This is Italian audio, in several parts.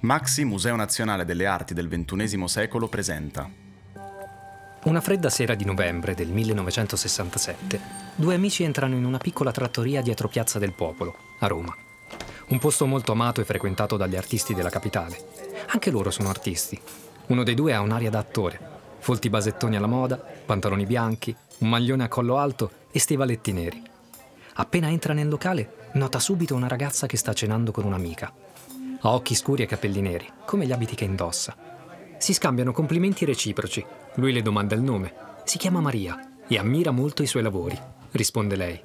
Maxi Museo Nazionale delle Arti del XXI secolo presenta. Una fredda sera di novembre del 1967, due amici entrano in una piccola trattoria dietro Piazza del Popolo, a Roma. Un posto molto amato e frequentato dagli artisti della capitale. Anche loro sono artisti. Uno dei due ha un'aria da attore. Folti basettoni alla moda, pantaloni bianchi, un maglione a collo alto e stivaletti neri. Appena entra nel locale, nota subito una ragazza che sta cenando con un'amica. Ha occhi scuri e capelli neri, come gli abiti che indossa. Si scambiano complimenti reciproci. Lui le domanda il nome. Si chiama Maria e ammira molto i suoi lavori, risponde lei.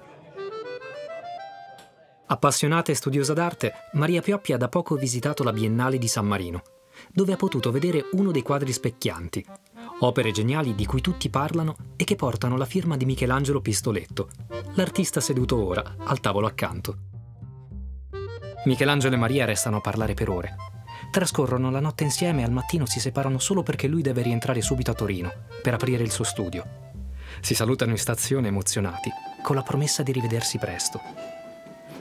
Appassionata e studiosa d'arte, Maria Pioppi ha da poco visitato la Biennale di San Marino, dove ha potuto vedere uno dei quadri specchianti, opere geniali di cui tutti parlano e che portano la firma di Michelangelo Pistoletto, l'artista seduto ora al tavolo accanto. Michelangelo e Maria restano a parlare per ore. Trascorrono la notte insieme e al mattino si separano solo perché lui deve rientrare subito a Torino per aprire il suo studio. Si salutano in stazione emozionati, con la promessa di rivedersi presto.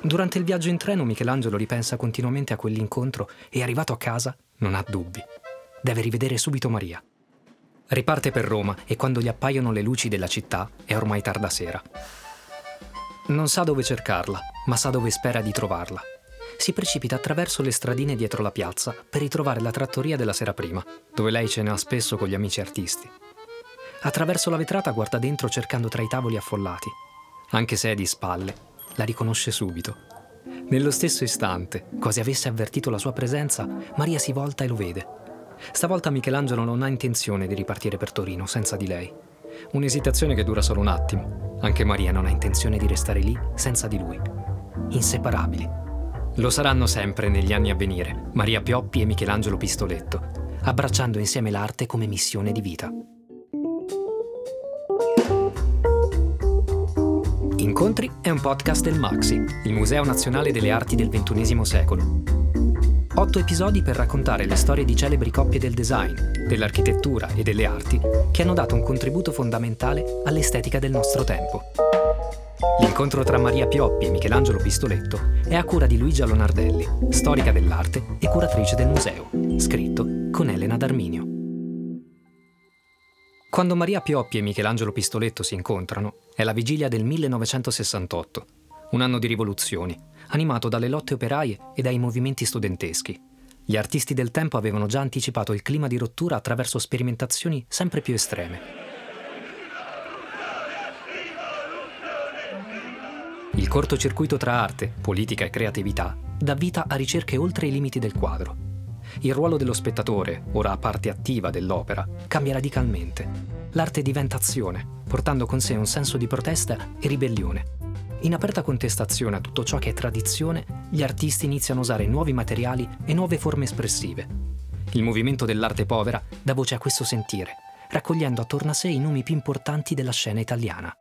Durante il viaggio in treno Michelangelo ripensa continuamente a quell'incontro e arrivato a casa non ha dubbi. Deve rivedere subito Maria. Riparte per Roma e quando gli appaiono le luci della città è ormai tarda sera. Non sa dove cercarla, ma sa dove spera di trovarla. Si precipita attraverso le stradine dietro la piazza per ritrovare la trattoria della sera prima, dove lei cena spesso con gli amici artisti. Attraverso la vetrata guarda dentro cercando tra i tavoli affollati. Anche se è di spalle, la riconosce subito. Nello stesso istante, quasi avesse avvertito la sua presenza, Maria si volta e lo vede. Stavolta Michelangelo non ha intenzione di ripartire per Torino senza di lei. Un'esitazione che dura solo un attimo. Anche Maria non ha intenzione di restare lì senza di lui. Inseparabili. Lo saranno sempre negli anni a venire, Maria Pioppi e Michelangelo Pistoletto, abbracciando insieme l'arte come missione di vita. Incontri è un podcast del Maxi, il Museo Nazionale delle Arti del XXI secolo. Otto episodi per raccontare le storie di celebri coppie del design, dell'architettura e delle arti che hanno dato un contributo fondamentale all'estetica del nostro tempo. L'incontro tra Maria Pioppi e Michelangelo Pistoletto è a cura di Luigia Lonardelli, storica dell'arte e curatrice del museo, scritto con Elena D'Arminio. Quando Maria Pioppi e Michelangelo Pistoletto si incontrano, è la vigilia del 1968, un anno di rivoluzioni, animato dalle lotte operaie e dai movimenti studenteschi. Gli artisti del tempo avevano già anticipato il clima di rottura attraverso sperimentazioni sempre più estreme. Il cortocircuito tra arte, politica e creatività dà vita a ricerche oltre i limiti del quadro il ruolo dello spettatore, ora parte attiva dell'opera, cambia radicalmente. L'arte diventa azione, portando con sé un senso di protesta e ribellione. In aperta contestazione a tutto ciò che è tradizione, gli artisti iniziano a usare nuovi materiali e nuove forme espressive. Il movimento dell'arte povera dà voce a questo sentire, raccogliendo attorno a sé i nomi più importanti della scena italiana.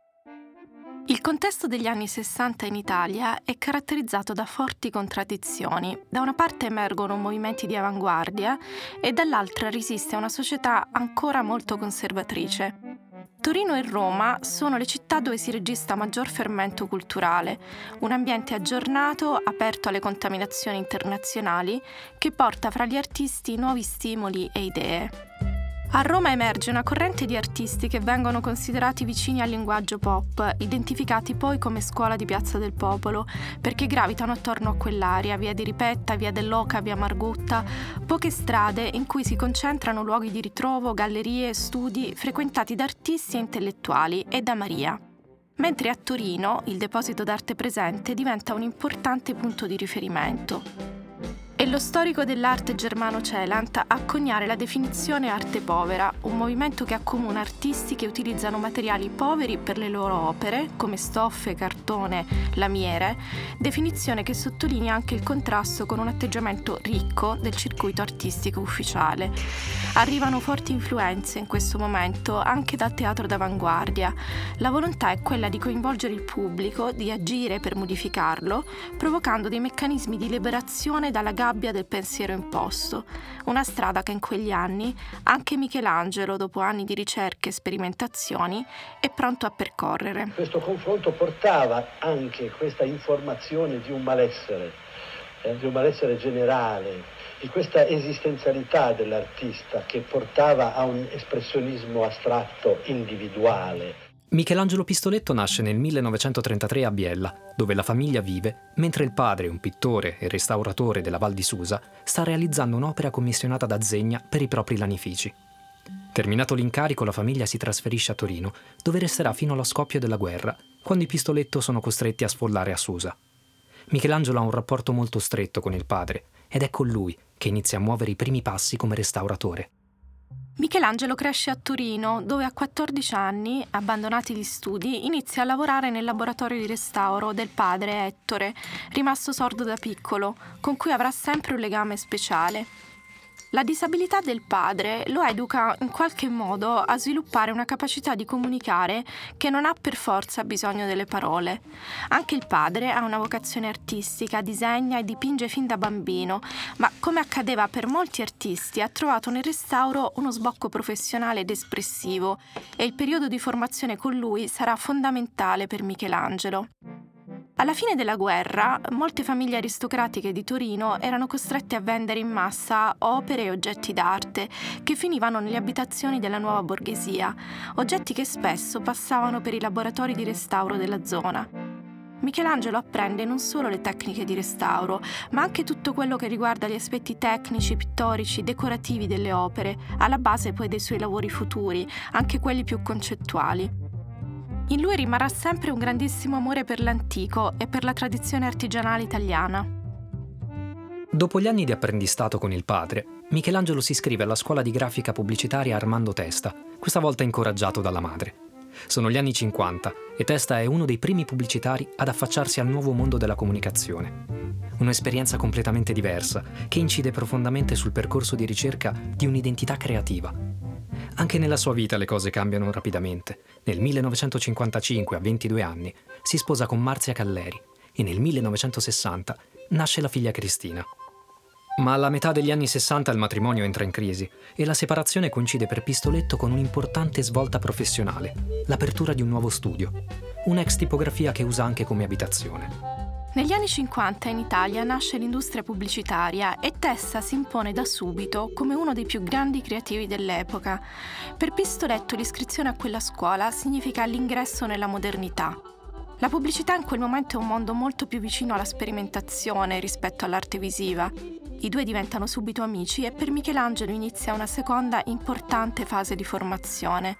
Il contesto degli anni 60 in Italia è caratterizzato da forti contraddizioni. Da una parte emergono movimenti di avanguardia e dall'altra resiste una società ancora molto conservatrice. Torino e Roma sono le città dove si registra maggior fermento culturale, un ambiente aggiornato, aperto alle contaminazioni internazionali, che porta fra gli artisti nuovi stimoli e idee. A Roma emerge una corrente di artisti che vengono considerati vicini al linguaggio pop, identificati poi come scuola di Piazza del Popolo, perché gravitano attorno a quell'area, via di Ripetta, via dell'Oca, via Margutta, poche strade in cui si concentrano luoghi di ritrovo, gallerie, studi frequentati da artisti e intellettuali e da Maria. Mentre a Torino il deposito d'arte presente diventa un importante punto di riferimento. Lo storico dell'arte germano Celant a coniare la definizione arte povera, un movimento che accomuna artisti che utilizzano materiali poveri per le loro opere, come stoffe, cartone, lamiere, definizione che sottolinea anche il contrasto con un atteggiamento ricco del circuito artistico ufficiale. Arrivano forti influenze in questo momento anche dal teatro d'avanguardia. La volontà è quella di coinvolgere il pubblico, di agire per modificarlo, provocando dei meccanismi di liberazione dalla gabbia del pensiero imposto, una strada che in quegli anni anche Michelangelo, dopo anni di ricerche e sperimentazioni, è pronto a percorrere. Questo confronto portava anche questa informazione di un malessere, eh, di un malessere generale di questa esistenzialità dell'artista che portava a un espressionismo astratto individuale. Michelangelo Pistoletto nasce nel 1933 a Biella, dove la famiglia vive, mentre il padre, un pittore e restauratore della Val di Susa, sta realizzando un'opera commissionata da Zegna per i propri lanifici. Terminato l'incarico, la famiglia si trasferisce a Torino, dove resterà fino allo scoppio della guerra, quando i Pistoletto sono costretti a sfollare a Susa. Michelangelo ha un rapporto molto stretto con il padre ed è con lui che inizia a muovere i primi passi come restauratore. Michelangelo cresce a Torino, dove a 14 anni, abbandonati gli studi, inizia a lavorare nel laboratorio di restauro del padre Ettore, rimasto sordo da piccolo, con cui avrà sempre un legame speciale. La disabilità del padre lo educa in qualche modo a sviluppare una capacità di comunicare che non ha per forza bisogno delle parole. Anche il padre ha una vocazione artistica, disegna e dipinge fin da bambino, ma come accadeva per molti artisti ha trovato nel restauro uno sbocco professionale ed espressivo e il periodo di formazione con lui sarà fondamentale per Michelangelo. Alla fine della guerra, molte famiglie aristocratiche di Torino erano costrette a vendere in massa opere e oggetti d'arte che finivano nelle abitazioni della nuova borghesia, oggetti che spesso passavano per i laboratori di restauro della zona. Michelangelo apprende non solo le tecniche di restauro, ma anche tutto quello che riguarda gli aspetti tecnici, pittorici, decorativi delle opere, alla base poi dei suoi lavori futuri, anche quelli più concettuali. In lui rimarrà sempre un grandissimo amore per l'antico e per la tradizione artigianale italiana. Dopo gli anni di apprendistato con il padre, Michelangelo si iscrive alla scuola di grafica pubblicitaria Armando Testa, questa volta incoraggiato dalla madre. Sono gli anni 50 e Testa è uno dei primi pubblicitari ad affacciarsi al nuovo mondo della comunicazione. Un'esperienza completamente diversa che incide profondamente sul percorso di ricerca di un'identità creativa anche nella sua vita le cose cambiano rapidamente. Nel 1955, a 22 anni, si sposa con Marzia Calleri e nel 1960 nasce la figlia Cristina. Ma alla metà degli anni 60 il matrimonio entra in crisi e la separazione coincide per Pistoletto con un'importante svolta professionale, l'apertura di un nuovo studio, un'ex tipografia che usa anche come abitazione. Negli anni 50 in Italia nasce l'industria pubblicitaria e Tessa si impone da subito come uno dei più grandi creativi dell'epoca. Per Pistoletto l'iscrizione a quella scuola significa l'ingresso nella modernità. La pubblicità in quel momento è un mondo molto più vicino alla sperimentazione rispetto all'arte visiva. I due diventano subito amici e per Michelangelo inizia una seconda importante fase di formazione.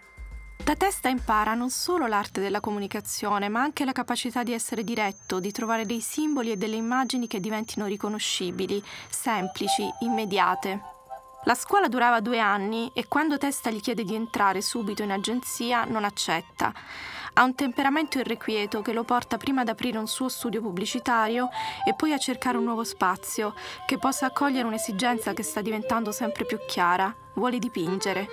Da testa impara non solo l'arte della comunicazione, ma anche la capacità di essere diretto, di trovare dei simboli e delle immagini che diventino riconoscibili, semplici, immediate. La scuola durava due anni e quando Testa gli chiede di entrare subito in agenzia non accetta. Ha un temperamento irrequieto che lo porta prima ad aprire un suo studio pubblicitario e poi a cercare un nuovo spazio che possa accogliere un'esigenza che sta diventando sempre più chiara. Vuole dipingere.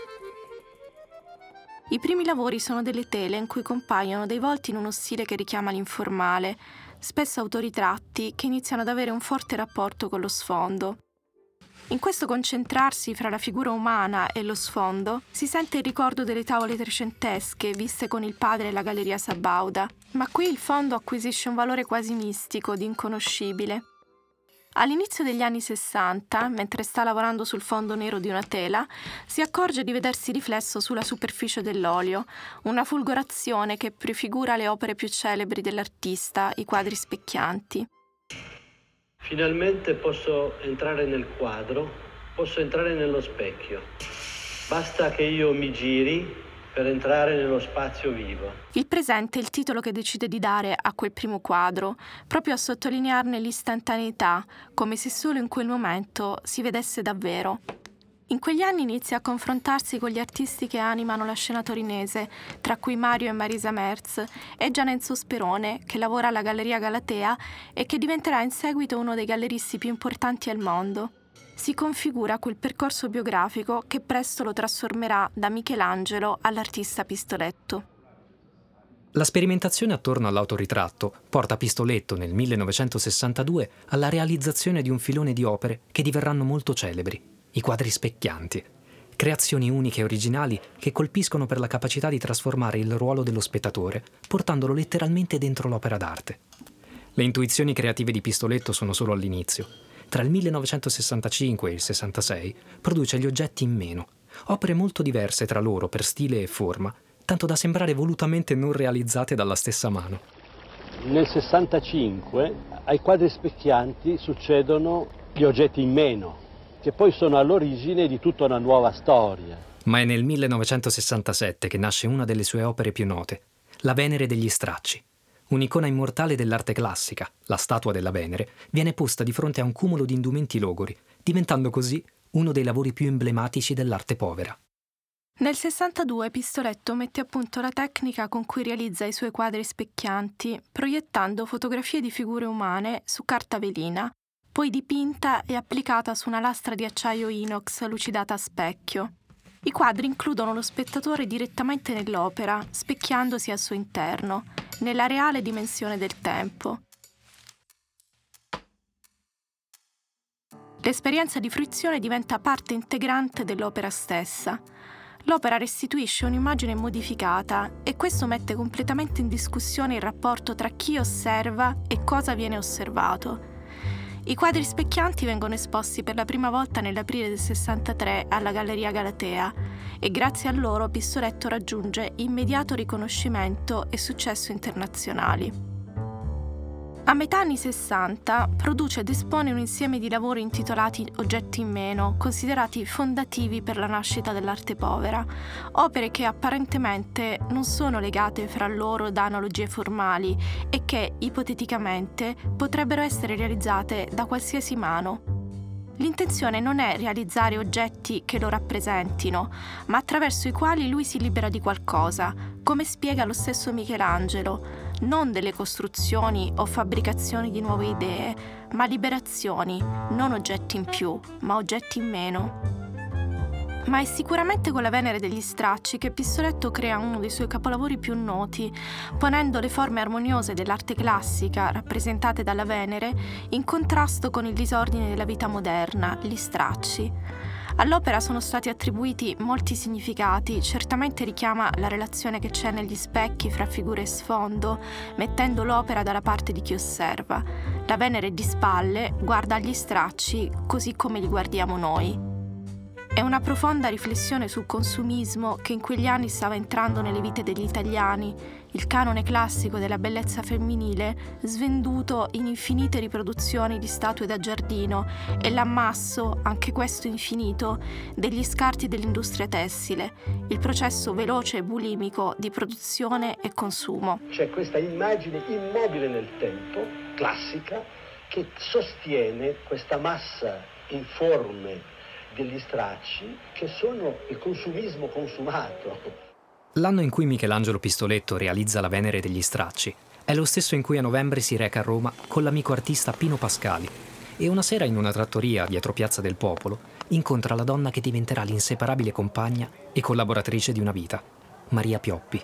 I primi lavori sono delle tele in cui compaiono dei volti in uno stile che richiama l'informale, spesso autoritratti che iniziano ad avere un forte rapporto con lo sfondo. In questo concentrarsi fra la figura umana e lo sfondo si sente il ricordo delle tavole trecentesche viste con il padre e la galleria Sabauda, ma qui il fondo acquisisce un valore quasi mistico, di inconoscibile. All'inizio degli anni 60, mentre sta lavorando sul fondo nero di una tela, si accorge di vedersi riflesso sulla superficie dell'olio, una fulgorazione che prefigura le opere più celebri dell'artista, i quadri specchianti. Finalmente posso entrare nel quadro, posso entrare nello specchio. Basta che io mi giri per entrare nello spazio vivo. Il presente è il titolo che decide di dare a quel primo quadro, proprio a sottolinearne l'istantaneità, come se solo in quel momento si vedesse davvero. In quegli anni inizia a confrontarsi con gli artisti che animano la scena torinese, tra cui Mario e Marisa Merz, e Gianenzo Sperone, che lavora alla Galleria Galatea e che diventerà in seguito uno dei galleristi più importanti al mondo si configura quel percorso biografico che presto lo trasformerà da Michelangelo all'artista Pistoletto. La sperimentazione attorno all'autoritratto porta Pistoletto nel 1962 alla realizzazione di un filone di opere che diverranno molto celebri, i quadri specchianti, creazioni uniche e originali che colpiscono per la capacità di trasformare il ruolo dello spettatore, portandolo letteralmente dentro l'opera d'arte. Le intuizioni creative di Pistoletto sono solo all'inizio Tra il 1965 e il 66 produce gli oggetti in meno, opere molto diverse tra loro per stile e forma, tanto da sembrare volutamente non realizzate dalla stessa mano. Nel 65 ai quadri specchianti succedono gli oggetti in meno, che poi sono all'origine di tutta una nuova storia. Ma è nel 1967 che nasce una delle sue opere più note, La Venere degli Stracci. Un'icona immortale dell'arte classica, la statua della Venere, viene posta di fronte a un cumulo di indumenti logori, diventando così uno dei lavori più emblematici dell'arte povera. Nel 62 Pistoletto mette a punto la tecnica con cui realizza i suoi quadri specchianti, proiettando fotografie di figure umane su carta velina, poi dipinta e applicata su una lastra di acciaio inox lucidata a specchio. I quadri includono lo spettatore direttamente nell'opera, specchiandosi al suo interno, nella reale dimensione del tempo. L'esperienza di fruizione diventa parte integrante dell'opera stessa l'opera restituisce un'immagine modificata e questo mette completamente in discussione il rapporto tra chi osserva e cosa viene osservato. I quadri specchianti vengono esposti per la prima volta nell'aprile del 63 alla Galleria Galatea e grazie a loro Pistoletto raggiunge immediato riconoscimento e successo internazionali. A metà anni 60 produce ed espone un insieme di lavori intitolati Oggetti in meno, considerati fondativi per la nascita dell'arte povera, opere che apparentemente non sono legate fra loro da analogie formali e che, ipoteticamente, potrebbero essere realizzate da qualsiasi mano. L'intenzione non è realizzare oggetti che lo rappresentino, ma attraverso i quali lui si libera di qualcosa, come spiega lo stesso Michelangelo, non delle costruzioni o fabbricazioni di nuove idee, ma liberazioni, non oggetti in più, ma oggetti in meno. Ma è sicuramente con la Venere degli stracci che Pistoletto crea uno dei suoi capolavori più noti, ponendo le forme armoniose dell'arte classica, rappresentate dalla Venere, in contrasto con il disordine della vita moderna, gli stracci. All'opera sono stati attribuiti molti significati, certamente richiama la relazione che c'è negli specchi fra figure e sfondo, mettendo l'opera dalla parte di chi osserva. La Venere di spalle guarda agli stracci così come li guardiamo noi. È una profonda riflessione sul consumismo che in quegli anni stava entrando nelle vite degli italiani, il canone classico della bellezza femminile svenduto in infinite riproduzioni di statue da giardino e l'ammasso, anche questo infinito, degli scarti dell'industria tessile, il processo veloce e bulimico di produzione e consumo. C'è questa immagine immobile nel tempo, classica, che sostiene questa massa informe degli stracci che sono il consumismo consumato. L'anno in cui Michelangelo Pistoletto realizza la Venere degli stracci è lo stesso in cui a novembre si reca a Roma con l'amico artista Pino Pascali e una sera in una trattoria dietro Piazza del Popolo incontra la donna che diventerà l'inseparabile compagna e collaboratrice di una vita, Maria Pioppi.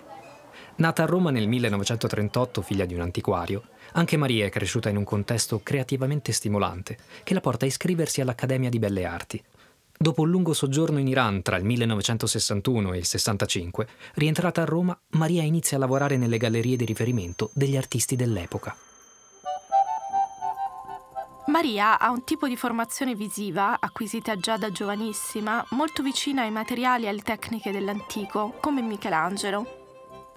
Nata a Roma nel 1938, figlia di un antiquario, anche Maria è cresciuta in un contesto creativamente stimolante che la porta a iscriversi all'Accademia di Belle Arti, Dopo un lungo soggiorno in Iran tra il 1961 e il 65, rientrata a Roma, Maria inizia a lavorare nelle gallerie di riferimento degli artisti dell'epoca. Maria ha un tipo di formazione visiva, acquisita già da giovanissima, molto vicina ai materiali e alle tecniche dell'antico, come Michelangelo.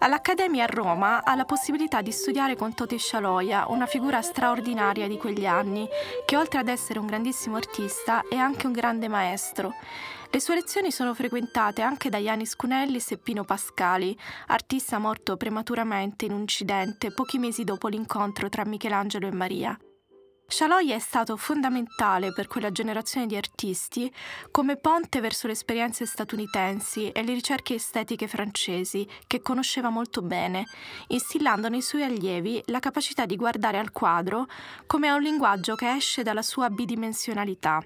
All'Accademia a Roma ha la possibilità di studiare con Tote Scialoia, una figura straordinaria di quegli anni, che oltre ad essere un grandissimo artista è anche un grande maestro. Le sue lezioni sono frequentate anche da Yanis Cunellis e Pino Pascali, artista morto prematuramente in un incidente pochi mesi dopo l'incontro tra Michelangelo e Maria. Chaloy è stato fondamentale per quella generazione di artisti come ponte verso le esperienze statunitensi e le ricerche estetiche francesi che conosceva molto bene, instillando nei suoi allievi la capacità di guardare al quadro come a un linguaggio che esce dalla sua bidimensionalità.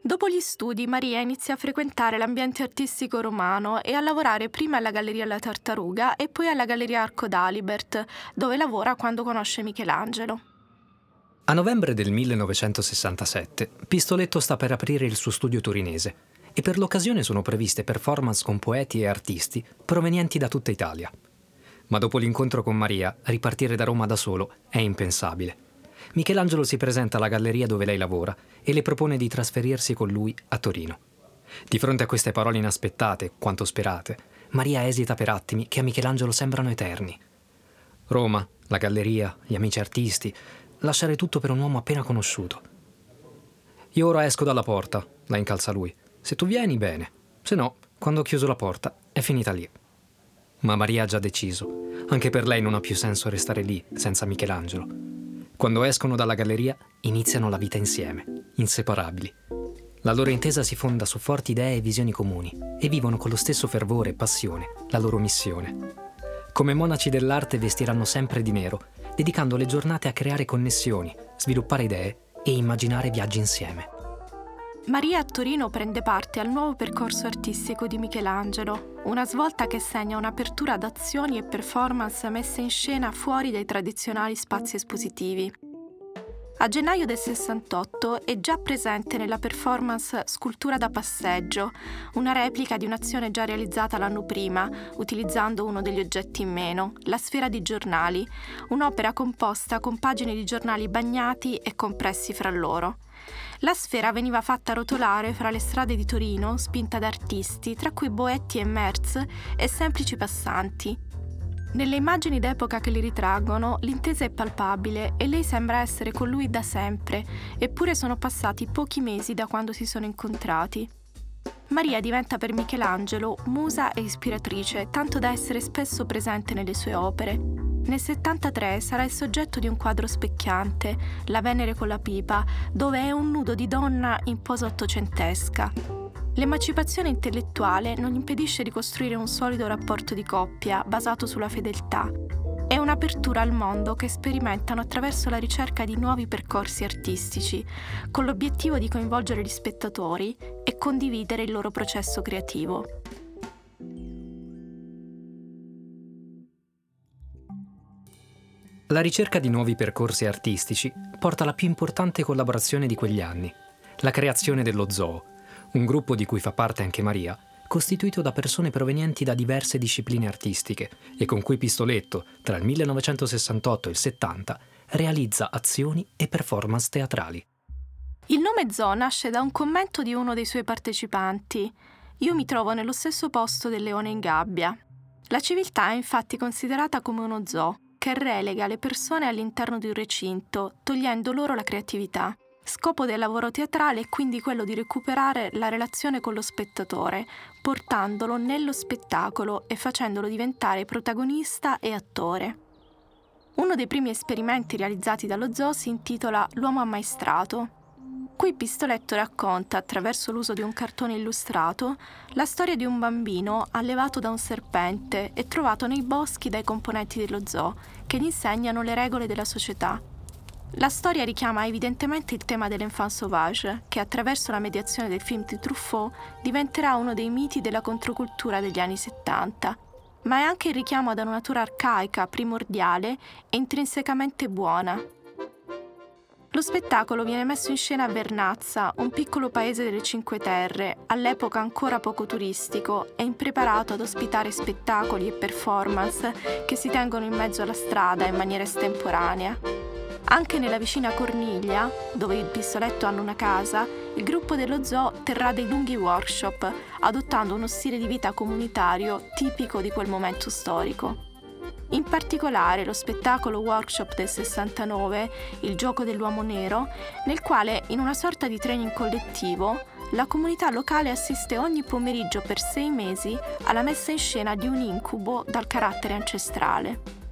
Dopo gli studi, Maria inizia a frequentare l'ambiente artistico romano e a lavorare prima alla Galleria La Tartaruga e poi alla Galleria Arco d'Alibert, dove lavora quando conosce Michelangelo. A novembre del 1967, Pistoletto sta per aprire il suo studio torinese e per l'occasione sono previste performance con poeti e artisti provenienti da tutta Italia. Ma dopo l'incontro con Maria, ripartire da Roma da solo è impensabile. Michelangelo si presenta alla galleria dove lei lavora e le propone di trasferirsi con lui a Torino. Di fronte a queste parole inaspettate, quanto sperate, Maria esita per attimi che a Michelangelo sembrano eterni. Roma, la galleria, gli amici artisti, lasciare tutto per un uomo appena conosciuto. Io ora esco dalla porta, la incalza lui. Se tu vieni, bene. Se no, quando ho chiuso la porta, è finita lì. Ma Maria ha già deciso. Anche per lei non ha più senso restare lì, senza Michelangelo. Quando escono dalla galleria, iniziano la vita insieme, inseparabili. La loro intesa si fonda su forti idee e visioni comuni e vivono con lo stesso fervore e passione la loro missione. Come monaci dell'arte vestiranno sempre di nero, dedicando le giornate a creare connessioni, sviluppare idee e immaginare viaggi insieme. Maria a Torino prende parte al nuovo percorso artistico di Michelangelo, una svolta che segna un'apertura ad azioni e performance messe in scena fuori dai tradizionali spazi espositivi. A gennaio del 68 è già presente nella performance Scultura da passeggio, una replica di un'azione già realizzata l'anno prima, utilizzando uno degli oggetti in meno, la sfera di giornali, un'opera composta con pagine di giornali bagnati e compressi fra loro. La sfera veniva fatta rotolare fra le strade di Torino, spinta da artisti, tra cui Boetti e Merz, e semplici passanti, nelle immagini d'epoca che li ritraggono, l'intesa è palpabile e lei sembra essere con lui da sempre, eppure sono passati pochi mesi da quando si sono incontrati. Maria diventa per Michelangelo musa e ispiratrice, tanto da essere spesso presente nelle sue opere. Nel 73 sarà il soggetto di un quadro specchiante, La Venere con la pipa, dove è un nudo di donna in posa ottocentesca. L'emancipazione intellettuale non impedisce di costruire un solido rapporto di coppia basato sulla fedeltà. È un'apertura al mondo che sperimentano attraverso la ricerca di nuovi percorsi artistici, con l'obiettivo di coinvolgere gli spettatori e condividere il loro processo creativo. La ricerca di nuovi percorsi artistici porta alla più importante collaborazione di quegli anni, la creazione dello zoo un gruppo di cui fa parte anche Maria, costituito da persone provenienti da diverse discipline artistiche e con cui Pistoletto, tra il 1968 e il 70, realizza azioni e performance teatrali. Il nome Zoo nasce da un commento di uno dei suoi partecipanti. Io mi trovo nello stesso posto del leone in gabbia. La civiltà è infatti considerata come uno zoo che relega le persone all'interno di un recinto, togliendo loro la creatività. Scopo del lavoro teatrale è quindi quello di recuperare la relazione con lo spettatore, portandolo nello spettacolo e facendolo diventare protagonista e attore. Uno dei primi esperimenti realizzati dallo zoo si intitola L'uomo ammaestrato. Qui Pistoletto racconta, attraverso l'uso di un cartone illustrato, la storia di un bambino allevato da un serpente e trovato nei boschi dai componenti dello zoo, che gli insegnano le regole della società la storia richiama evidentemente il tema dell'enfant sauvage, che attraverso la mediazione del film di Truffaut diventerà uno dei miti della controcultura degli anni 70, ma è anche il richiamo ad una natura arcaica, primordiale e intrinsecamente buona. Lo spettacolo viene messo in scena a Vernazza, un piccolo paese delle Cinque Terre, all'epoca ancora poco turistico e impreparato ad ospitare spettacoli e performance che si tengono in mezzo alla strada in maniera estemporanea. Anche nella vicina Corniglia, dove il pistoletto hanno una casa, il gruppo dello zoo terrà dei lunghi workshop, adottando uno stile di vita comunitario tipico di quel momento storico. In particolare lo spettacolo workshop del 69, Il gioco dell'uomo nero, nel quale, in una sorta di training collettivo, la comunità locale assiste ogni pomeriggio per sei mesi alla messa in scena di un incubo dal carattere ancestrale.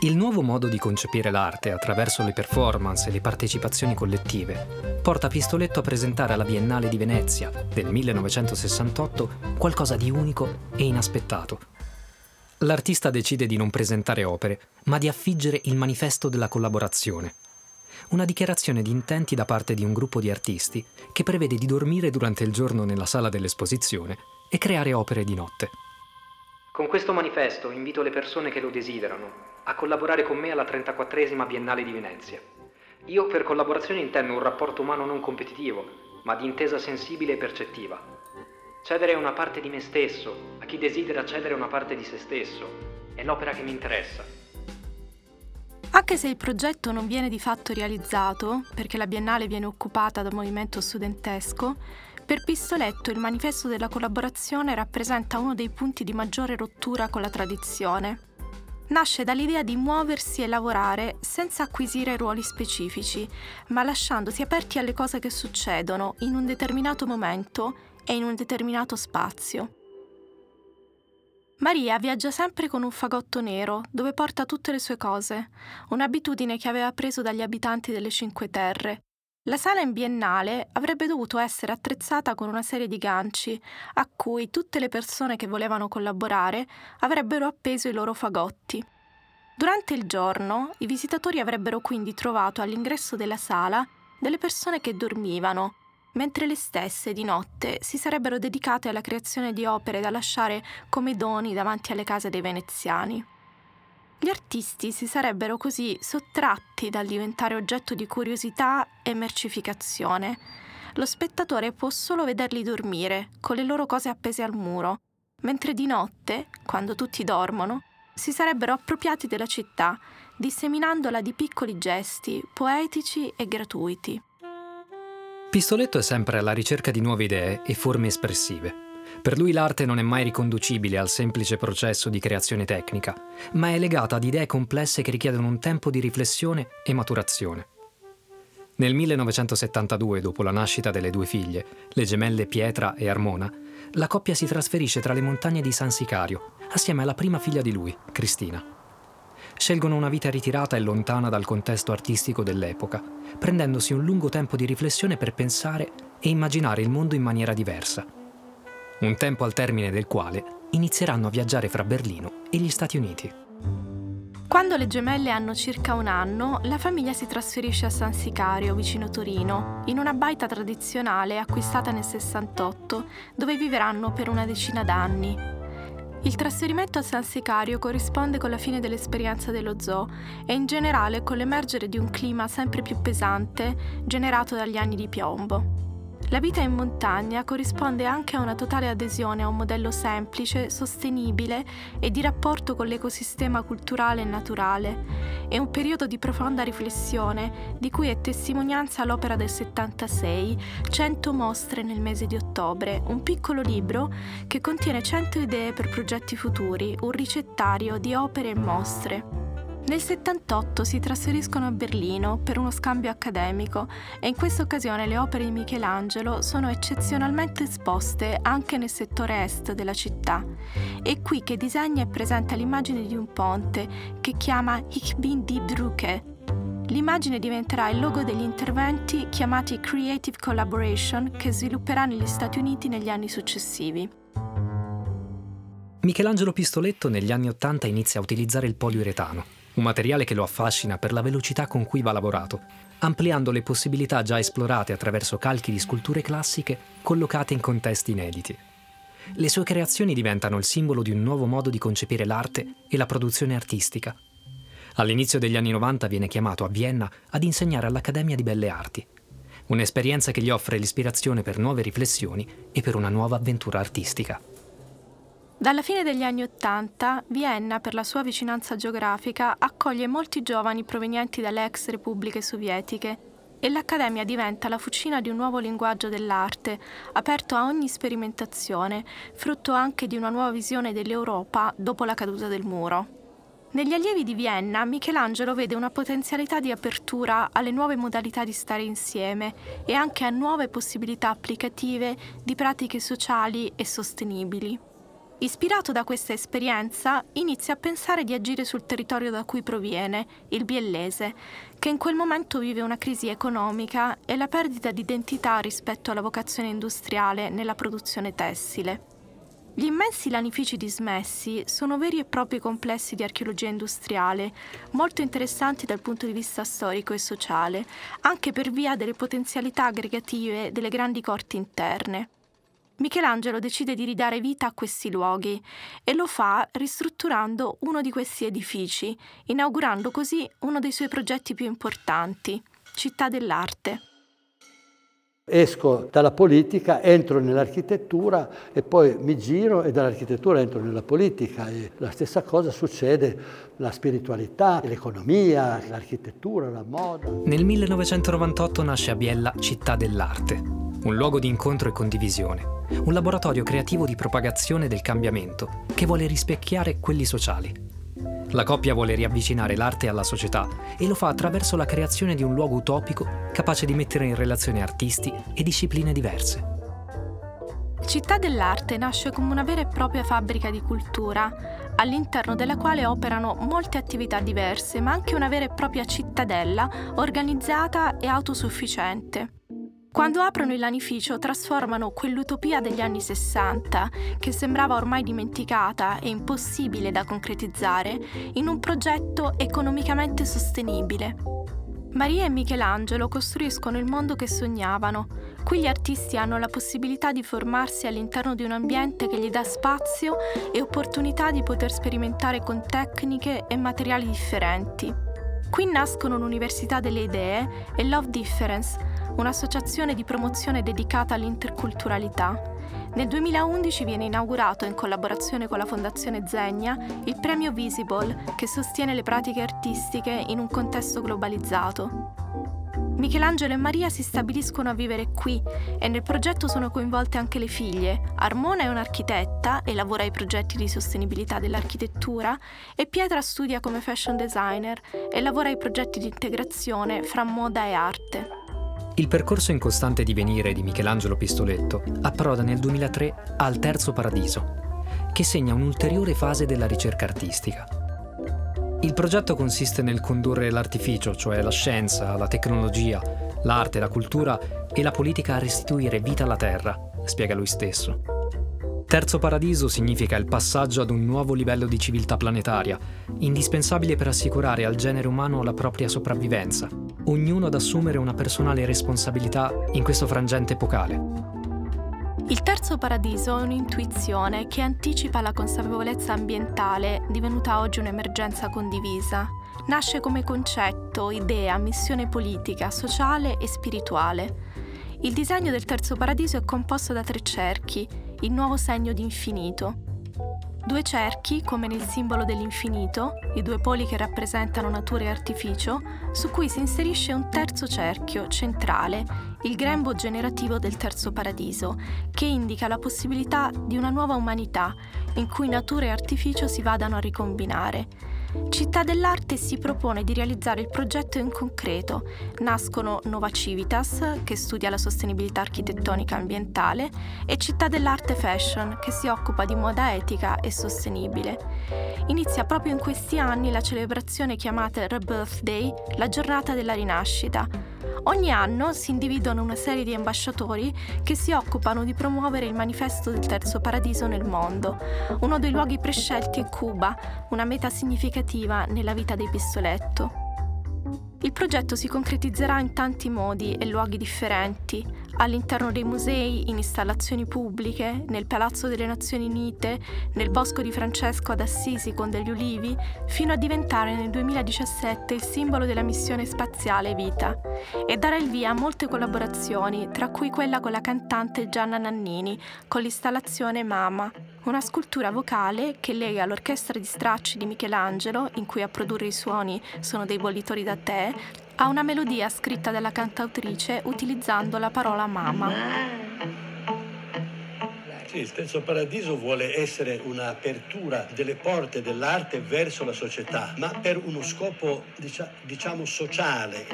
Il nuovo modo di concepire l'arte attraverso le performance e le partecipazioni collettive porta Pistoletto a presentare alla Biennale di Venezia del 1968 qualcosa di unico e inaspettato. L'artista decide di non presentare opere, ma di affiggere il manifesto della collaborazione, una dichiarazione di intenti da parte di un gruppo di artisti che prevede di dormire durante il giorno nella sala dell'esposizione e creare opere di notte. Con questo manifesto invito le persone che lo desiderano a collaborare con me alla 34esima Biennale di Venezia. Io per collaborazione intendo un rapporto umano non competitivo, ma di intesa sensibile e percettiva. Cedere una parte di me stesso a chi desidera cedere una parte di se stesso è l'opera che mi interessa. Anche se il progetto non viene di fatto realizzato, perché la Biennale viene occupata dal movimento studentesco, per Pistoletto il manifesto della collaborazione rappresenta uno dei punti di maggiore rottura con la tradizione. Nasce dall'idea di muoversi e lavorare senza acquisire ruoli specifici, ma lasciandosi aperti alle cose che succedono in un determinato momento e in un determinato spazio. Maria viaggia sempre con un fagotto nero dove porta tutte le sue cose, un'abitudine che aveva preso dagli abitanti delle Cinque Terre. La sala in biennale avrebbe dovuto essere attrezzata con una serie di ganci a cui tutte le persone che volevano collaborare avrebbero appeso i loro fagotti. Durante il giorno i visitatori avrebbero quindi trovato all'ingresso della sala delle persone che dormivano mentre le stesse di notte si sarebbero dedicate alla creazione di opere da lasciare come doni davanti alle case dei veneziani. Gli artisti si sarebbero così sottratti dal diventare oggetto di curiosità e mercificazione. Lo spettatore può solo vederli dormire, con le loro cose appese al muro, mentre di notte, quando tutti dormono, si sarebbero appropriati della città, disseminandola di piccoli gesti poetici e gratuiti. Pistoletto è sempre alla ricerca di nuove idee e forme espressive. Per lui l'arte non è mai riconducibile al semplice processo di creazione tecnica, ma è legata ad idee complesse che richiedono un tempo di riflessione e maturazione. Nel 1972, dopo la nascita delle due figlie, le gemelle Pietra e Armona, la coppia si trasferisce tra le montagne di San Sicario, assieme alla prima figlia di lui, Cristina scelgono una vita ritirata e lontana dal contesto artistico dell'epoca, prendendosi un lungo tempo di riflessione per pensare e immaginare il mondo in maniera diversa. Un tempo al termine del quale inizieranno a viaggiare fra Berlino e gli Stati Uniti. Quando le gemelle hanno circa un anno, la famiglia si trasferisce a San Sicario, vicino Torino, in una baita tradizionale acquistata nel 68, dove vivranno per una decina d'anni, il trasferimento a San Sicario corrisponde con la fine dell'esperienza dello zoo e in generale con l'emergere di un clima sempre più pesante generato dagli anni di piombo. La vita in montagna corrisponde anche a una totale adesione a un modello semplice, sostenibile e di rapporto con l'ecosistema culturale e naturale. È un periodo di profonda riflessione, di cui è testimonianza l'opera del 76, 100 mostre nel mese di ottobre, un piccolo libro che contiene 100 idee per progetti futuri, un ricettario di opere e mostre. Nel 78 si trasferiscono a Berlino per uno scambio accademico e in questa occasione le opere di Michelangelo sono eccezionalmente esposte anche nel settore est della città. È qui che disegna e presenta l'immagine di un ponte che chiama Ich bin die Brücke. L'immagine diventerà il logo degli interventi chiamati Creative Collaboration che svilupperà negli Stati Uniti negli anni successivi. Michelangelo Pistoletto negli anni Ottanta inizia a utilizzare il poliuretano un materiale che lo affascina per la velocità con cui va lavorato, ampliando le possibilità già esplorate attraverso calchi di sculture classiche collocate in contesti inediti. Le sue creazioni diventano il simbolo di un nuovo modo di concepire l'arte e la produzione artistica. All'inizio degli anni 90 viene chiamato a Vienna ad insegnare all'Accademia di Belle Arti, un'esperienza che gli offre l'ispirazione per nuove riflessioni e per una nuova avventura artistica. Dalla fine degli anni Ottanta, Vienna, per la sua vicinanza geografica, accoglie molti giovani provenienti dalle ex repubbliche sovietiche e l'Accademia diventa la fucina di un nuovo linguaggio dell'arte, aperto a ogni sperimentazione, frutto anche di una nuova visione dell'Europa dopo la caduta del muro. Negli allievi di Vienna, Michelangelo vede una potenzialità di apertura alle nuove modalità di stare insieme e anche a nuove possibilità applicative di pratiche sociali e sostenibili. Ispirato da questa esperienza, inizia a pensare di agire sul territorio da cui proviene, il biellese, che in quel momento vive una crisi economica e la perdita di identità rispetto alla vocazione industriale nella produzione tessile. Gli immensi lanifici dismessi sono veri e propri complessi di archeologia industriale, molto interessanti dal punto di vista storico e sociale, anche per via delle potenzialità aggregative delle grandi corti interne. Michelangelo decide di ridare vita a questi luoghi e lo fa ristrutturando uno di questi edifici, inaugurando così uno dei suoi progetti più importanti, Città dell'Arte. Esco dalla politica, entro nell'architettura e poi mi giro e dall'architettura entro nella politica e la stessa cosa succede la spiritualità, l'economia, l'architettura, la moda. Nel 1998 nasce a Biella Città dell'Arte, un luogo di incontro e condivisione, un laboratorio creativo di propagazione del cambiamento che vuole rispecchiare quelli sociali. La coppia vuole riavvicinare l'arte alla società e lo fa attraverso la creazione di un luogo utopico capace di mettere in relazione artisti e discipline diverse. Città dell'Arte nasce come una vera e propria fabbrica di cultura, all'interno della quale operano molte attività diverse, ma anche una vera e propria cittadella organizzata e autosufficiente. Quando aprono il lanificio trasformano quell'utopia degli anni 60, che sembrava ormai dimenticata e impossibile da concretizzare, in un progetto economicamente sostenibile. Maria e Michelangelo costruiscono il mondo che sognavano. Qui gli artisti hanno la possibilità di formarsi all'interno di un ambiente che gli dà spazio e opportunità di poter sperimentare con tecniche e materiali differenti. Qui nascono l'Università delle Idee e Love Difference, un'associazione di promozione dedicata all'interculturalità. Nel 2011 viene inaugurato, in collaborazione con la Fondazione Zegna, il premio Visible, che sostiene le pratiche artistiche in un contesto globalizzato. Michelangelo e Maria si stabiliscono a vivere qui e nel progetto sono coinvolte anche le figlie. Armona è un'architetta e lavora ai progetti di sostenibilità dell'architettura e Pietra studia come fashion designer e lavora ai progetti di integrazione fra moda e arte. Il percorso in costante divenire di Michelangelo Pistoletto approda nel 2003 al Terzo Paradiso, che segna un'ulteriore fase della ricerca artistica. Il progetto consiste nel condurre l'artificio, cioè la scienza, la tecnologia, l'arte, la cultura e la politica a restituire vita alla Terra, spiega lui stesso. Terzo paradiso significa il passaggio ad un nuovo livello di civiltà planetaria, indispensabile per assicurare al genere umano la propria sopravvivenza, ognuno ad assumere una personale responsabilità in questo frangente epocale. Il terzo paradiso è un'intuizione che anticipa la consapevolezza ambientale, divenuta oggi un'emergenza condivisa. Nasce come concetto, idea, missione politica, sociale e spirituale. Il disegno del terzo paradiso è composto da tre cerchi, il nuovo segno di infinito. Due cerchi, come nel simbolo dell'infinito, i due poli che rappresentano natura e artificio, su cui si inserisce un terzo cerchio centrale, il grembo generativo del terzo paradiso, che indica la possibilità di una nuova umanità in cui natura e artificio si vadano a ricombinare Città dell'Arte si propone di realizzare il progetto in concreto. Nascono Nova Civitas, che studia la sostenibilità architettonica ambientale, e Città dell'Arte Fashion, che si occupa di moda etica e sostenibile. Inizia proprio in questi anni la celebrazione chiamata Rebirth Day, la giornata della rinascita Ogni anno si individuano una serie di ambasciatori che si occupano di promuovere il manifesto del terzo paradiso nel mondo. Uno dei luoghi prescelti è Cuba, una meta significativa nella vita dei pistoletto. Il progetto si concretizzerà in tanti modi e luoghi differenti, all'interno dei musei, in installazioni pubbliche, nel Palazzo delle Nazioni Unite, nel Bosco di Francesco ad Assisi con degli ulivi, fino a diventare nel 2017 il simbolo della missione spaziale Vita e dare il via a molte collaborazioni, tra cui quella con la cantante Gianna Nannini, con l'installazione Mama, una scultura vocale che lega l'orchestra di stracci di Michelangelo, in cui a produrre i suoni sono dei bollitori da tè, a una melodia scritta dalla cantautrice utilizzando la parola mama. Sì, il terzo paradiso vuole essere un'apertura delle porte dell'arte verso la società, ma per uno scopo diciamo sociale.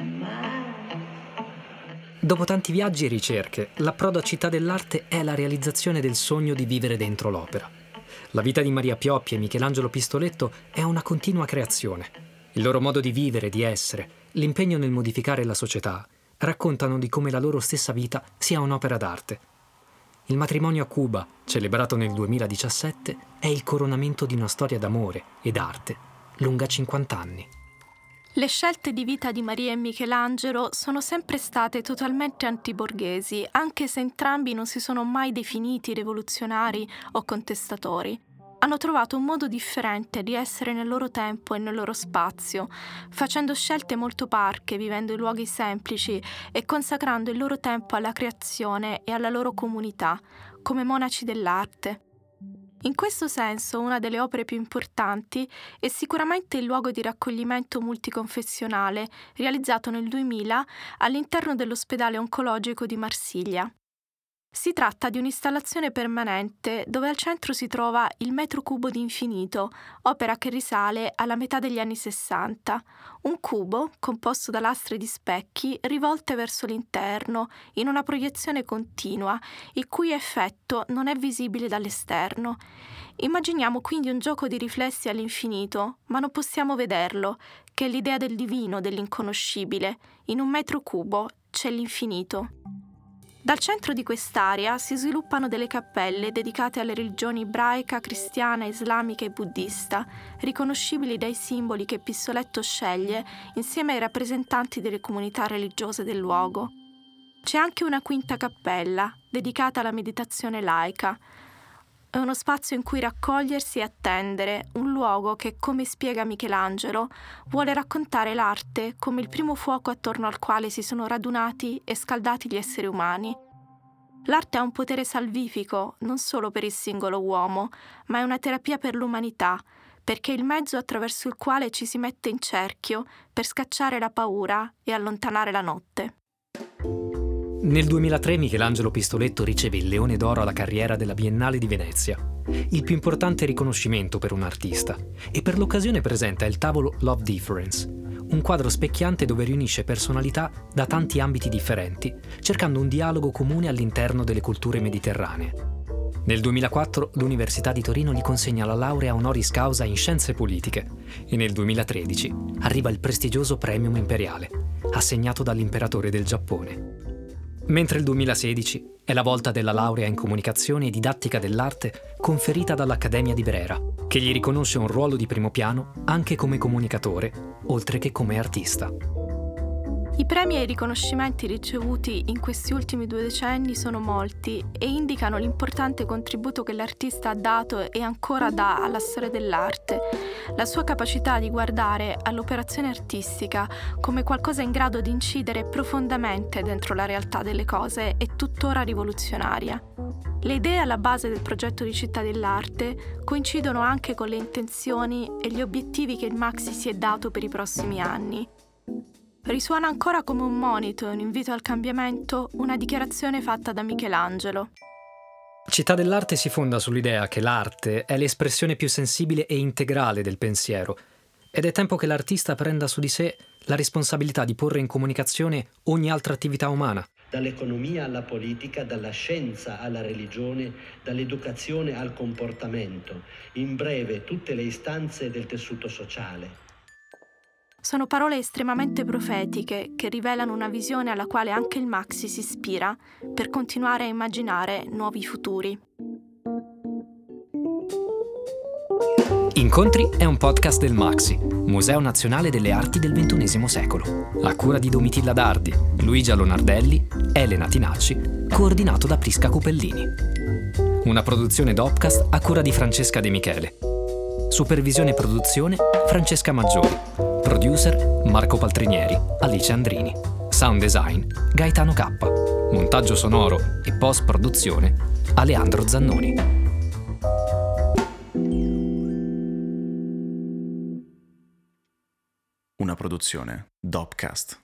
Dopo tanti viaggi e ricerche, l'approdo a Città dell'Arte è la realizzazione del sogno di vivere dentro l'opera. La vita di Maria Pioppi e Michelangelo Pistoletto è una continua creazione. Il loro modo di vivere, di essere, l'impegno nel modificare la società, raccontano di come la loro stessa vita sia un'opera d'arte. Il matrimonio a Cuba, celebrato nel 2017, è il coronamento di una storia d'amore ed arte lunga 50 anni. Le scelte di vita di Maria e Michelangelo sono sempre state totalmente antiborghesi, anche se entrambi non si sono mai definiti rivoluzionari o contestatori. Hanno trovato un modo differente di essere nel loro tempo e nel loro spazio, facendo scelte molto parche, vivendo in luoghi semplici e consacrando il loro tempo alla creazione e alla loro comunità, come monaci dell'arte. In questo senso, una delle opere più importanti è sicuramente il luogo di raccoglimento multiconfessionale realizzato nel 2000 all'interno dell'ospedale oncologico di Marsiglia. Si tratta di un'installazione permanente dove al centro si trova il metro cubo di infinito, opera che risale alla metà degli anni Sessanta, un cubo composto da lastre di specchi rivolte verso l'interno in una proiezione continua, il cui effetto non è visibile dall'esterno. Immaginiamo quindi un gioco di riflessi all'infinito, ma non possiamo vederlo, che è l'idea del divino, dell'inconoscibile. In un metro cubo c'è l'infinito. Dal centro di quest'area si sviluppano delle cappelle dedicate alle religioni ebraica, cristiana, islamica e buddista, riconoscibili dai simboli che Pissoletto sceglie insieme ai rappresentanti delle comunità religiose del luogo. C'è anche una quinta cappella, dedicata alla meditazione laica. È uno spazio in cui raccogliersi e attendere, un luogo che, come spiega Michelangelo, vuole raccontare l'arte come il primo fuoco attorno al quale si sono radunati e scaldati gli esseri umani. L'arte ha un potere salvifico non solo per il singolo uomo, ma è una terapia per l'umanità, perché è il mezzo attraverso il quale ci si mette in cerchio per scacciare la paura e allontanare la notte. Nel 2003 Michelangelo Pistoletto riceve il Leone d'Oro alla carriera della Biennale di Venezia, il più importante riconoscimento per un artista, e per l'occasione presenta il tavolo Love Difference, un quadro specchiante dove riunisce personalità da tanti ambiti differenti, cercando un dialogo comune all'interno delle culture mediterranee. Nel 2004 l'Università di Torino gli consegna la laurea honoris causa in scienze politiche e nel 2013 arriva il prestigioso Premium Imperiale, assegnato dall'imperatore del Giappone. Mentre il 2016 è la volta della laurea in comunicazione e didattica dell'arte conferita dall'Accademia di Brera, che gli riconosce un ruolo di primo piano anche come comunicatore, oltre che come artista. I premi e i riconoscimenti ricevuti in questi ultimi due decenni sono molti e indicano l'importante contributo che l'artista ha dato e ancora dà alla storia dell'arte, la sua capacità di guardare all'operazione artistica come qualcosa in grado di incidere profondamente dentro la realtà delle cose è tuttora rivoluzionaria. Le idee alla base del progetto di città dell'arte coincidono anche con le intenzioni e gli obiettivi che il Maxi si è dato per i prossimi anni. Risuona ancora come un monito e un invito al cambiamento una dichiarazione fatta da Michelangelo. Città dell'arte si fonda sull'idea che l'arte è l'espressione più sensibile e integrale del pensiero ed è tempo che l'artista prenda su di sé la responsabilità di porre in comunicazione ogni altra attività umana. Dall'economia alla politica, dalla scienza alla religione, dall'educazione al comportamento, in breve tutte le istanze del tessuto sociale. Sono parole estremamente profetiche che rivelano una visione alla quale anche il Maxi si ispira per continuare a immaginare nuovi futuri. Incontri è un podcast del Maxi, Museo Nazionale delle Arti del XXI secolo, a cura di Domitilla Dardi, Luigia Lonardelli, Elena Tinacci, coordinato da Prisca Cupellini. Una produzione d'Opcast a cura di Francesca De Michele. Supervisione e produzione Francesca Maggiori. Producer Marco Paltrinieri, Alice Andrini. Sound design Gaetano K. Montaggio sonoro e post produzione Aleandro Zannoni. Una produzione Dopcast.